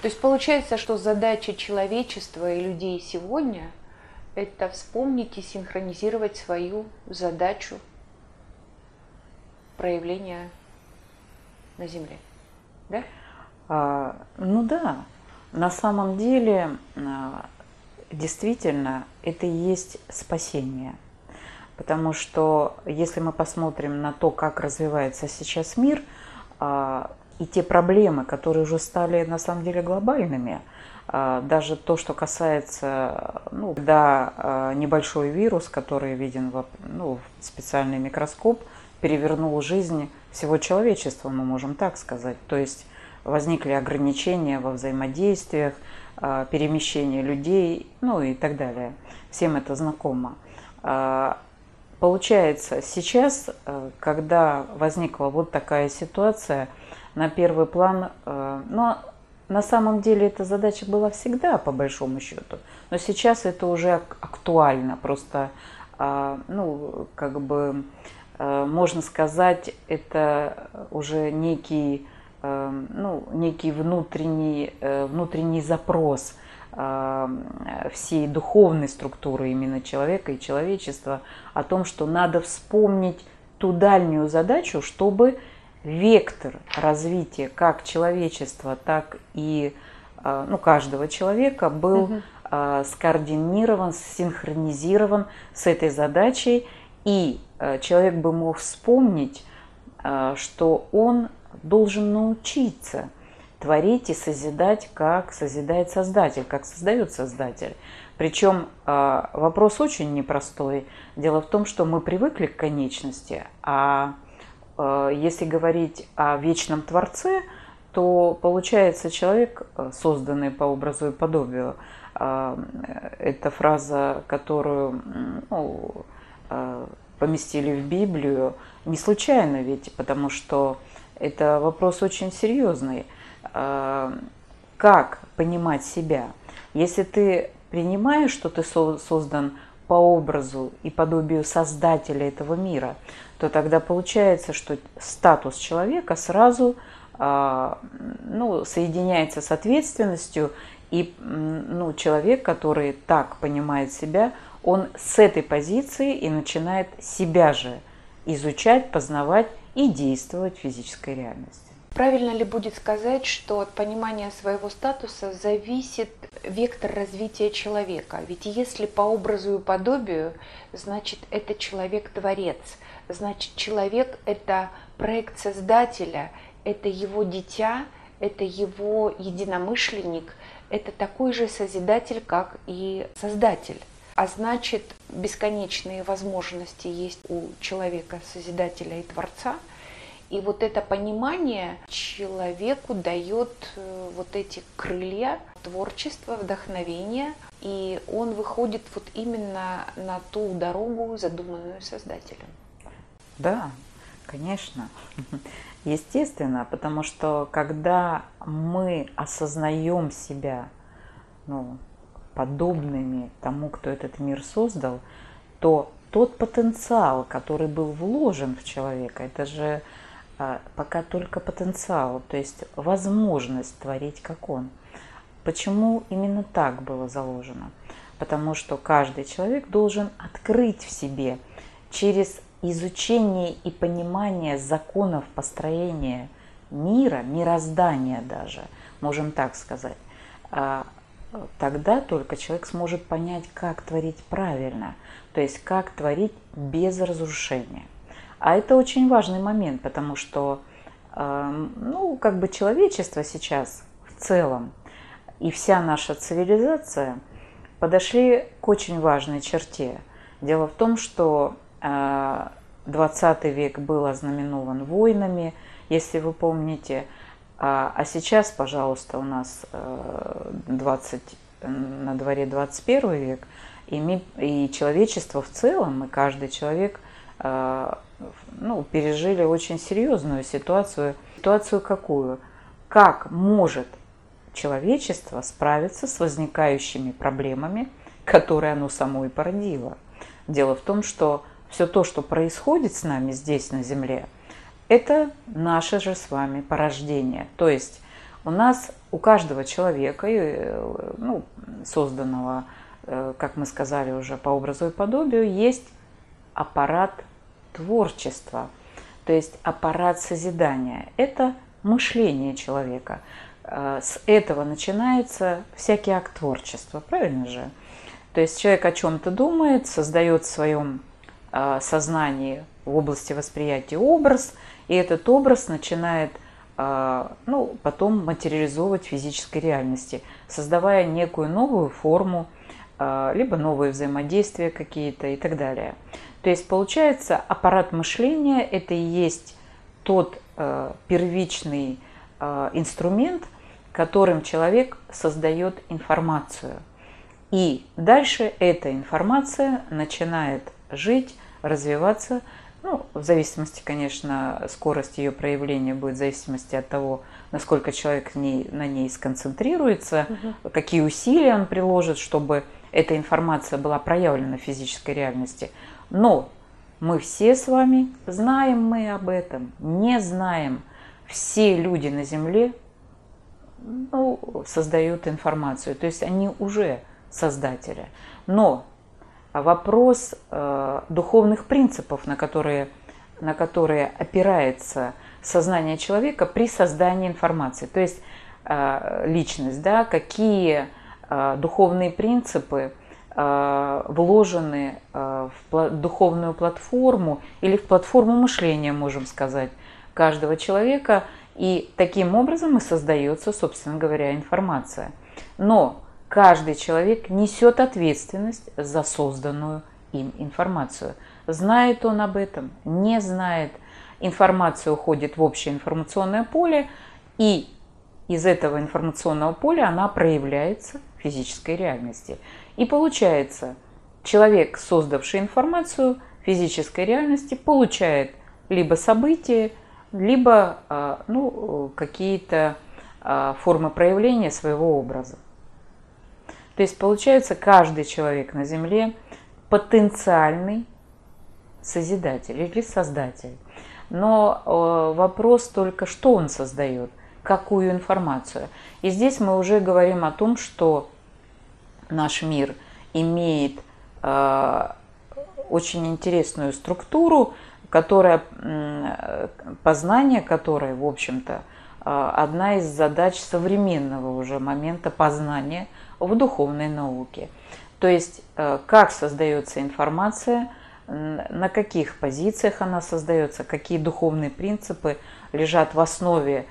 То есть получается, что задача человечества и людей сегодня – это вспомнить и синхронизировать свою задачу проявления на Земле. Да? А, ну да, на самом деле а, действительно это и есть спасение. Потому что если мы посмотрим на то, как развивается сейчас мир, а, и те проблемы, которые уже стали на самом деле глобальными, а, даже то, что касается, ну, когда а, небольшой вирус, который виден в, ну, в специальный микроскоп, перевернул жизнь всего человечества, мы можем так сказать. То есть возникли ограничения во взаимодействиях, а, перемещение людей, ну и так далее. Всем это знакомо. Получается, сейчас, когда возникла вот такая ситуация – на первый план. Э, но на самом деле эта задача была всегда, по большому счету. Но сейчас это уже актуально. Просто, а, ну, как бы, э, можно сказать, это уже некий, э, ну, некий внутренний, внутренний запрос всей духовной структуры именно человека и человечества о том, что надо вспомнить ту дальнюю задачу, чтобы вектор развития как человечества, так и а, ну, каждого человека был угу. скоординирован, синхронизирован с этой задачей, и а, человек бы мог вспомнить, что он должен научиться творить и созидать, как созидает Создатель, как создает Создатель. Причем вопрос очень непростой. Дело в том, что мы привыкли к конечности, а Э, если говорить о вечном Творце, то получается человек, э, созданный по образу и подобию, э, это фраза, которую ну, поместили в Библию, не случайно ведь, потому что это вопрос очень серьезный. Как понимать себя? Если ты принимаешь, что ты создан по образу и подобию создателя этого мира, то тогда получается, что статус человека сразу а, ну, соединяется с ответственностью, и ну, человек, который так понимает себя, он с этой позиции и начинает себя же изучать, познавать и действовать в физической реальности. Правильно ли будет сказать, что от понимания своего статуса зависит вектор развития человека? Ведь если по образу и подобию, значит это человек-творец, значит человек это проект Создателя, это его дитя, это его единомышленник, это такой же Созидатель, как и Создатель. А значит, бесконечные возможности есть у человека, Созидателя и Творца – и вот это понимание человеку дает э, вот эти крылья творчества, вдохновения, и он выходит вот именно на ту дорогу, задуманную Создателем. Да, конечно. Естественно, потому что когда мы осознаем себя ну, подобными тому, кто этот мир создал, то тот потенциал, который был вложен в человека, это же пока только потенциал, то есть возможность творить как он. Почему именно так было заложено? Потому что каждый человек должен открыть в себе через изучение и понимание законов построения мира, мироздания даже, можем так сказать, а, тогда только человек сможет понять, как творить правильно, то есть как творить без разрушения. А это очень важный момент, потому что, эм, ну, как бы человечество сейчас в целом и вся наша цивилизация подошли к очень важной черте. Дело в том, что 20 э, век был ознаменован войнами, если вы помните, а, а сейчас, пожалуйста, у нас 20, э, на дворе 21 век, и, мы, и человечество в целом, и каждый человек э, ну, пережили очень серьезную ситуацию. Ситуацию какую? Как может человечество справиться с возникающими проблемами, которые оно само и породило? Дело в том, что все то, что происходит с нами здесь на Земле, это наше же с вами порождение. То есть у нас у каждого человека, э, ну, созданного, э, как мы сказали уже, по образу и подобию, есть аппарат творчества, то есть аппарат созидания. Это мышление человека. Э, с этого начинается всякий акт творчества, правильно же? То есть человек о чем-то думает, создает в своем сознании в области восприятия образ, и этот образ начинает а, ну, потом материализовывать в физической реальности, создавая некую новую форму, либо новые взаимодействия какие-то и так далее. То есть получается аппарат мышления – это и есть тот а, первичный инструмент, которым человек создает информацию. И дальше эта информация начинает жить, развиваться – ну, в зависимости, конечно, скорость ее проявления будет в зависимости от того, насколько человек ней, на ней сконцентрируется, угу. какие усилия он приложит, чтобы эта информация была проявлена в физической реальности. Но мы все с вами знаем мы об этом, не знаем. Все люди на Земле ну, создают информацию, то есть они уже создатели. Но вопрос э, духовных принципов, на которые, на которые опирается сознание человека при создании информации. То есть э, личность, да, какие э, духовные принципы вложены э, в духовную платформу или в платформу мышления, можем сказать, каждого человека. И таким образом и создается, собственно говоря, информация. Но Каждый человек несет ответственность за созданную им информацию. Знает он об этом, не знает. Информация уходит в общее информационное поле, и из этого информационного поля она проявляется в физической реальности. И получается, человек, создавший информацию в физической реальности, получает либо события, либо а, ну, какие-то а, формы проявления своего образа. То есть получается, каждый человек на Земле потенциальный созидатель или создатель. Но э, вопрос только, что он создает, какую информацию. И здесь мы уже говорим о том, что наш мир имеет э, очень интересную структуру, которая, познание которой, в общем-то, э, одна из задач современного уже момента познания – в духовной науке. То есть, э, как создается информация, на каких позициях она создается, какие духовные принципы лежат в основе э,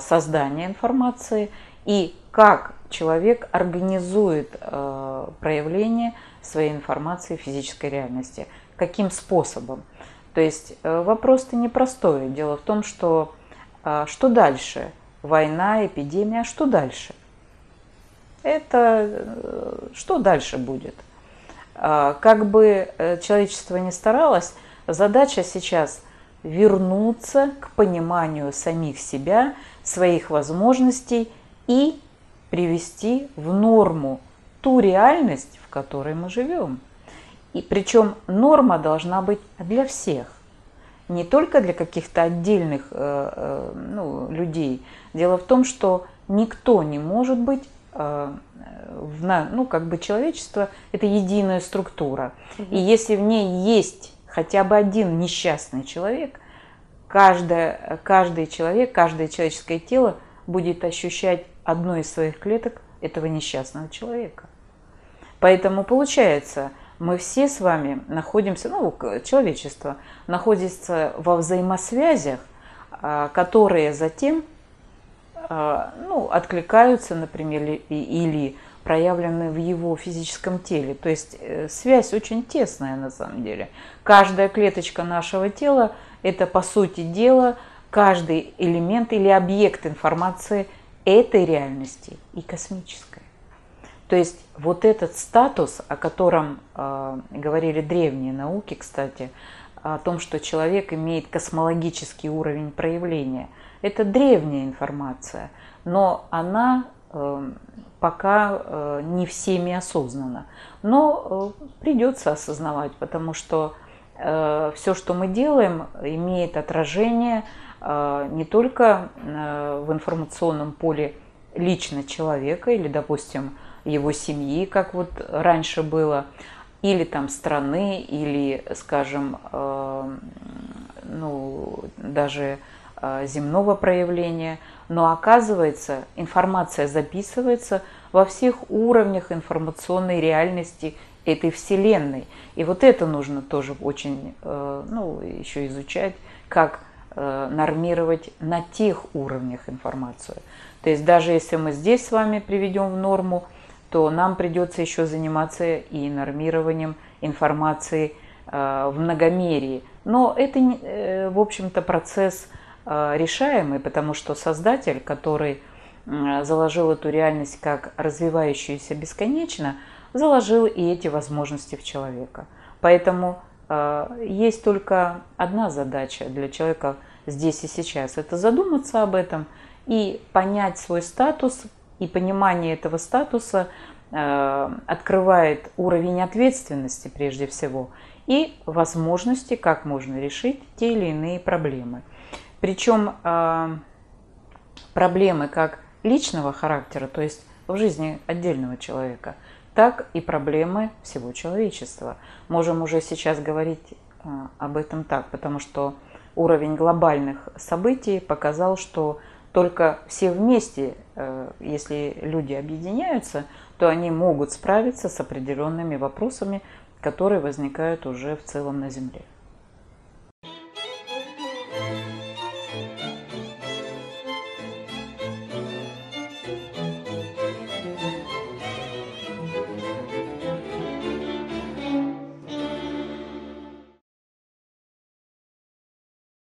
создания информации и как человек организует э, проявление своей информации в физической реальности, каким способом. То есть вопрос-то непростой. Дело в том, что что дальше? Война, эпидемия, а что дальше? это э, что дальше будет? Как бы э, человечество ни старалось, задача сейчас вернуться к пониманию самих себя, своих возможностей и привести в норму ту реальность, в которой мы живем. И причем норма должна быть для всех, не только для каких-то отдельных э, ну, людей. Дело в том, что никто не может быть Э, ну, как бы человечество – это единая структура. И если в ней есть хотя бы один несчастный человек, каждое, каждый человек, каждое человеческое тело будет ощущать одной из своих клеток этого несчастного человека. Поэтому получается, мы все с вами находимся, ну, человечество находится во взаимосвязях, а, которые затем а, ну, откликаются, например, или проявлены в его физическом теле. То есть э, связь очень тесная на самом деле. Каждая клеточка нашего тела – это, по сути дела, каждый элемент или объект информации этой реальности и космической. То есть вот этот статус, о котором э, говорили древние науки, кстати, о том, что человек имеет космологический уровень проявления – это древняя информация, но она пока э, не всеми осознана. Но э, придется осознавать, потому что э, все, что мы делаем, имеет отражение не только в информационном поле лично человека или, допустим, его семьи, как вот раньше было, или там страны, или, скажем, ну, даже земного проявления. Но оказывается, информация записывается во всех уровнях информационной реальности этой Вселенной. И вот это нужно тоже очень, э, ну, еще изучать, как э, нормировать на тех уровнях информацию. То есть даже если мы здесь с вами приведем в норму, то нам придется еще заниматься и нормированием информации э, в многомерии. Но это, в общем-то, процесс решаемый, потому что создатель, который заложил эту реальность как развивающуюся бесконечно – заложил и эти возможности в человека. Поэтому э, есть только одна задача для человека здесь и сейчас. Это задуматься об этом и понять свой статус. И понимание этого статуса э, открывает уровень ответственности прежде всего и возможности, как можно решить те или иные проблемы. Причем э, проблемы как личного характера, то есть в жизни отдельного человека – так и проблемы всего человечества. Можем уже сейчас говорить а, об этом так, потому что уровень глобальных событий показал, что только все вместе, э, если люди объединяются, то они могут справиться с определенными вопросами, которые возникают уже в целом на Земле.